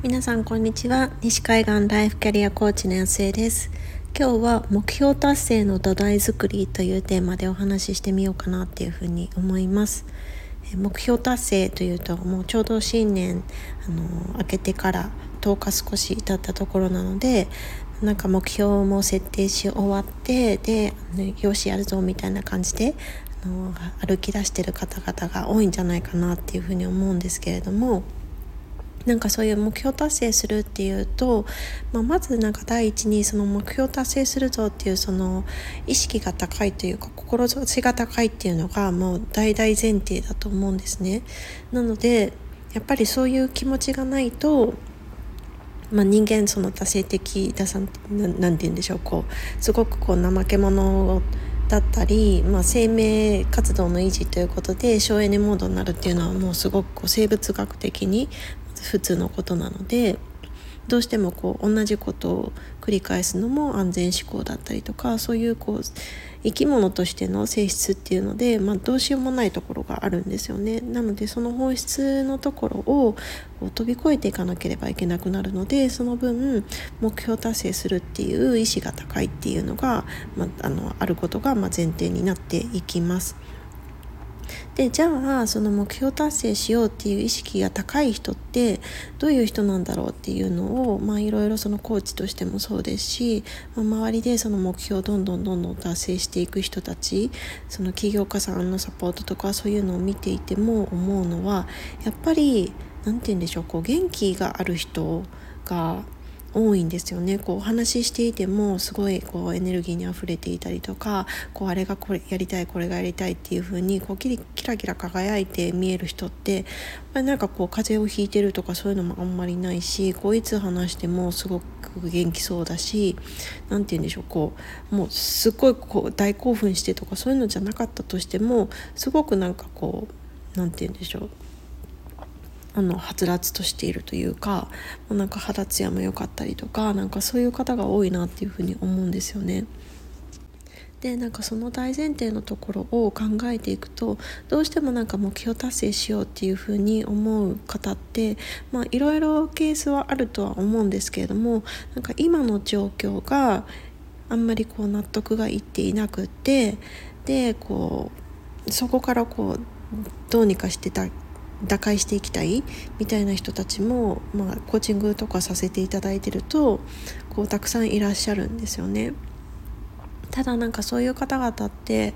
皆さんこんにちは。西海岸ライフキャリアコーチの安江です。今日は目標達成の土台作りというテーマでお話ししてみようかなっていうふうに思います。目標達成というともうちょうど新年あの明けてから10日少し経ったところなのでなんか目標も設定し終わってで、ね、よしやるぞみたいな感じであの歩き出してる方々が多いんじゃないかなっていうふうに思うんですけれどもなんかそういう目標達成するっていうと、まあ、まずなんか第一にその目標達成するぞっていうその意識が高いというか志が高いっていうのがもう大々前提だと思うんですね。なのでやっぱりそういう気持ちがないとまあ、人間その多性的ださんなんて言うんでしょうこうすごくこう怠け者だったり、まあ、生命活動の維持ということで省エネモードになるっていうのはもうすごくこう生物学的に普通のことなのでどうしてもこう同じことを繰り返すのも安全思考だったりとかそういうこう生き物としての性質っていうので、まあ、どうしようもないところがあるんですよね。なのでその本質のところを飛び越えていかなければいけなくなるのでその分目標達成するっていう意志が高いっていうのが、まあ、あのあることが前提になっていきます。でじゃあその目標達成しようっていう意識が高い人ってどういう人なんだろうっていうのをまあいろいろそのコーチとしてもそうですし、まあ、周りでその目標をどんどんどんどん達成していく人たちその起業家さんのサポートとかそういうのを見ていても思うのはやっぱり何て言うんでしょうこう元気がある人が多いんですよね。こうお話ししていてもすごいこうエネルギーにあふれていたりとかこうあれがこれやりたいこれがやりたいっていう風にこうキキラキラ輝いて見える人ってなんかこう風邪をひいてるとかそういうのもあんまりないしこういつ話してもすごく元気そうだし何て言うんでしょうこうもうすっごいこう大興奮してとかそういうのじゃなかったとしてもすごくなんかこう何て言うんでしょうあのはつらつとしているというかなんか肌ツヤも良かったりとかなんかそういう方が多いなっていうふうに思うんですよね。でなんかその大前提のところを考えていくとどうしてもなんか目標達成しようっていうふうに思う方ってまあいろいろケースはあるとは思うんですけれどもなんか今の状況があんまりこう納得がいっていなくってでこうそこからこうどうにかしてた打開していきたいみたいな人たちも、まあ、コーチングとかさせていただいてるとこうたくさんいらっしゃるんですよね。ただなんかそういう方々って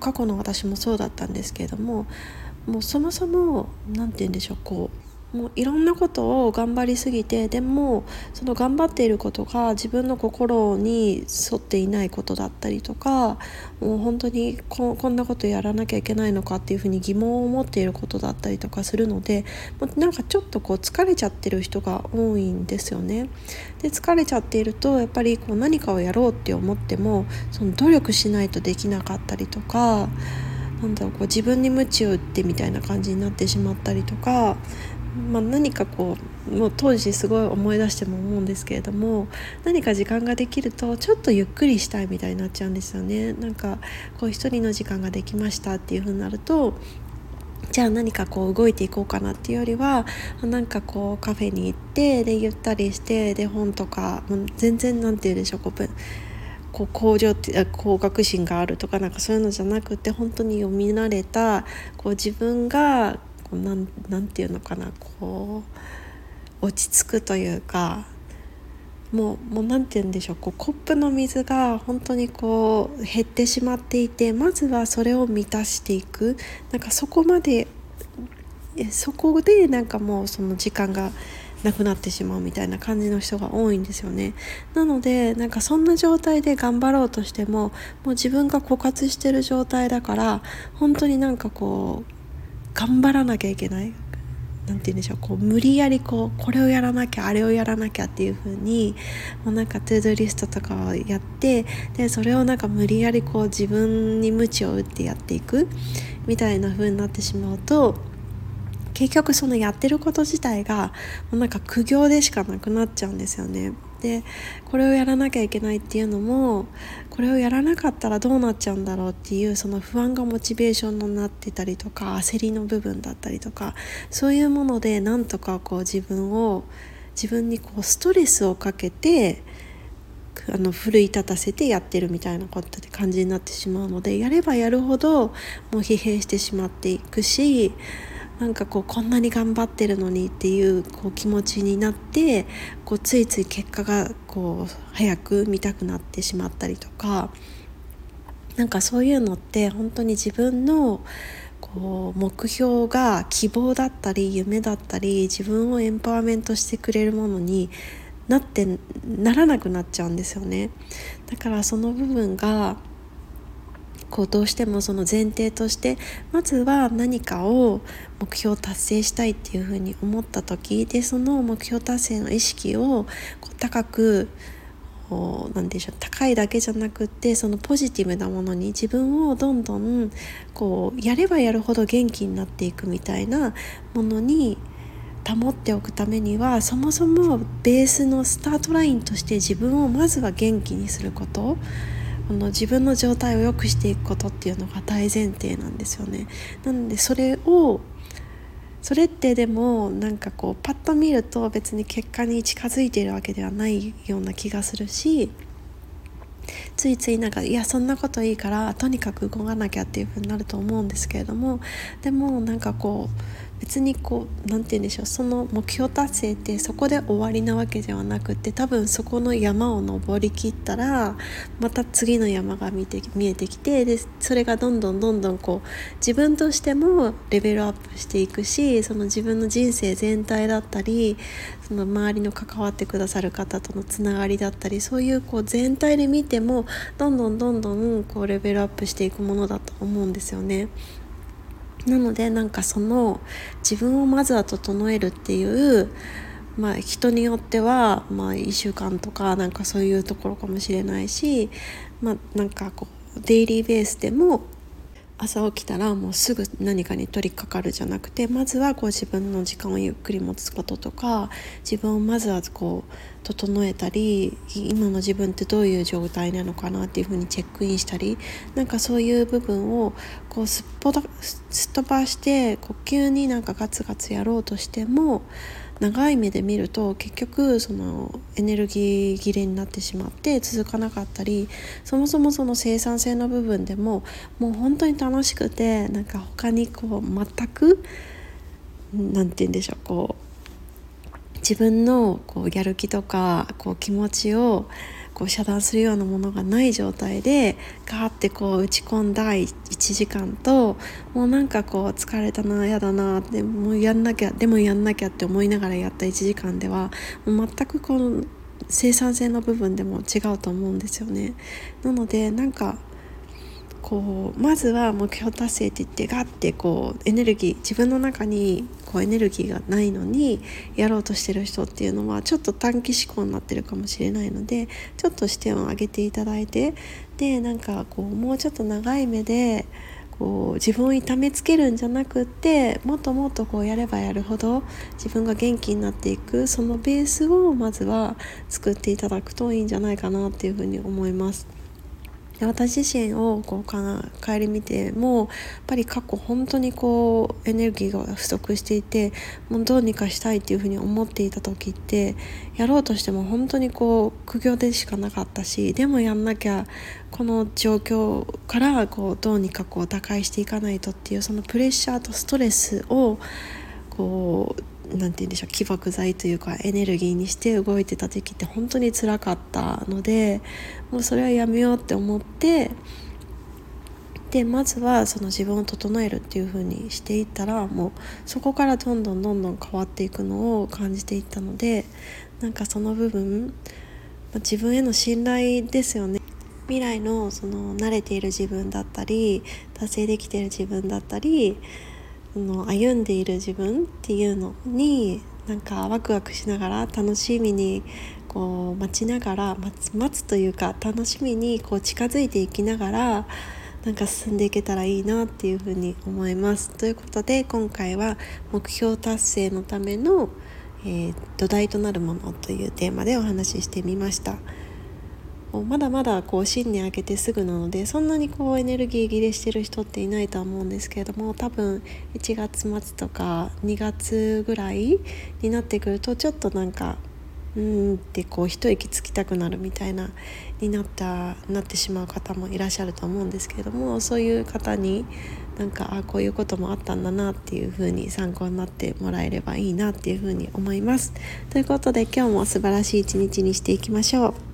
過去の私もそうだったんですけれどももうそもそも何て言うんでしょうこうもういろんなことを頑張りすぎてでもその頑張っていることが自分の心に沿っていないことだったりとかもう本当にこんなことやらなきゃいけないのかっていうふうに疑問を持っていることだったりとかするのでもうなんかちょっとこう疲れちゃってる人が多いんですよね。で疲れちゃっているとやっぱりこう何かをやろうって思ってもその努力しないとできなかったりとか。なんだろうこう自分に鞭を打ってみたいな感じになってしまったりとかまあ、何かこうもう当時すごい思い出しても思うんですけれども何か時間ができるとちょっとゆっくりしたいみたいになっちゃうんですよね。なんかこう一人の時間ができましたっていう風になるとじゃあ何かこう動いていこうかなっていうよりはなんかこうカフェに行ってでゆったりしてで本とか全然なんて言うでしょうこうこう向上って高学心があるとかなんかそういうのじゃなくて本当に読み慣れたこう自分がこうなんなんていうのかなこう落ち着くというかもうもう何て言うんでしょうこうコップの水が本当にこう減ってしまっていてまずはそれを満たしていく。なんかそこまでそこでなんかもうその時間がなくなってしまうみたいな感じの人が多いんですよね。なのでなんかそんな状態で頑張ろうとしてももう自分が枯渇してる状態だから本当になんかこう頑張らなきゃいけない何て言うんでしょうこう無理やりこうこれをやらなきゃあれをやらなきゃっていう風にもうなんかトゥードリストとかをやってでそれをなんか無理やりこう自分に鞭を打ってやっていくみたいな風になってしまうと結局そのやってること自体がもうなんか苦行でしかなくなっちゃうんですよね。でこれをやらなきゃいけないっていうのもこれをやらなかったらどうなっちゃうんだろうっていうその不安がモチベーションになってたりとか焦りの部分だったりとかそういうものでなんとかこう自分を自分にこうストレスをかけてあの奮い立たせてやってるみたいなことって感じになってしまうのでやればやるほどもう疲弊してしまっていくしなんかこうこんなに頑張ってるのにっていうこう気持ちになってこうついつい結果がこう早く見たくなってしまったりとかなんかそういうのって本当に自分のこう目標が希望だったり夢だったり自分をエンパワーメントしてくれるものになってならなくなっちゃうんですよね。だからその部分がこうどうしてもその前提としてまずは何かを目標達成したいっていうふうに思った時でその目標達成の意識をこう高く何でしょう高いだけじゃなくってそのポジティブなものに自分をどんどんこうやればやるほど元気になっていくみたいなものに保っておくためにはそもそもベースのスタートラインとして自分をまずは元気にすること。この自分の状態を良くしていくことっていうのが大前提なんですよね。なのでそれをそれってでもなんかこうパッと見ると別に結果に近づいているわけではないような気がするしついついなんかいやそんなこといいからとにかく動かなきゃっていうふうになると思うんですけれどもでもなんかこう別にこう何て言うんでしょうその目標達成ってそこで終わりなわけではなくて多分そこの山を登りきったらまた次の山が見て見えてきてでそれがどんどんどんどんこう自分としてもレベルアップしていくしその自分の人生全体だったりその周りの関わってくださる方とのつながりだったりそういうこう全体で見てもどんどんどんどんこうレベルアップしていくものだと思うんですよね。なのでなんかその自分をまずは整えるっていうまあ人によってはまあ1週間とかなんかそういうところかもしれないしまあなんかこうデイリーベースでも朝起きたらもうすぐ何かに取り掛かるじゃなくてまずはこう自分の時間をゆっくり持つこととか自分をまずはこう整えたり今の自分ってどういう状態なのかなっていうふうにチェックインしたりなんかそういう部分をこうすっぽだすっ飛ばして呼吸になんかガツガツやろうとしても長い目で見ると結局そのエネルギー切れになってしまって続かなかったりそもそもその生産性の部分でももう本当に楽しくてなんか他にこう全く何て言うんでしょうこう自分のこうやる気とかこう気持ちをこう遮断するようなものがない状態でガーってこう打ち込んだ1時間ともうなんかこう疲れたな嫌だなでもやんなきゃでもやんなきゃって思いながらやった1時間ではもう全くこの生産性の部分でも違うと思うんですよね。なのでなんかこうまずは目標達成って言ってガッてこうエネルギー自分の中にこうエネルギーがないのにやろうとしてる人っていうのはちょっと短期思考になってるかもしれないのでちょっと視点を上げていただいてでなんかこうもうちょっと長い目でこう自分を痛めつけるんじゃなくってもっともっとこうやればやるほど自分が元気になっていくそのベースをまずは作っていただくといいんじゃないかなっていうふうに思います。で私自身をこうか帰り見てもやっぱり過去本当にこうエネルギーが不足していてもうどうにかしたいっていうふうに思っていた時ってやろうとしても本当にこう苦行でしかなかったしでもやんなきゃこの状況からこうどうにかこう打開していかないとっていうそのプレッシャーとストレスをこう何て言うんでしょう起爆剤というかエネルギーにして動いてた時期って本当につらかったのでもうそれはやめようって思ってでまずはその自分を整えるっていう風にしていったらもうそこからどんどんどんどん変わっていくのを感じていったのでなんかその部分自分への信頼ですよね。未来のその慣れている自分だったり達成できている自分だったりの歩んでいる自分っていうのになんかワクワクしながら楽しみにこう待ちながら待つ待つというか楽しみにこう近づいていきながらなんか進んでいけたらいいなっていうふうに思います。ということで今回は目標達成のための、えー、土台となるものというテーマでお話ししてみました。こうまだまだこう新年明けてすぐなのでそんなにこうエネルギー切れしてる人っていないとは思うんですけれども多分1月末とか2月ぐらいになってくるとちょっとなんかうんってこう一息つきたくなるみたいなになったなってしまう方もいらっしゃると思うんですけれどもそういう方になんかあこういうこともあったんだなっていう風に参考になってもらえればいいなっていう風に思います。ということで今日も素晴らしい一日にしていきましょう。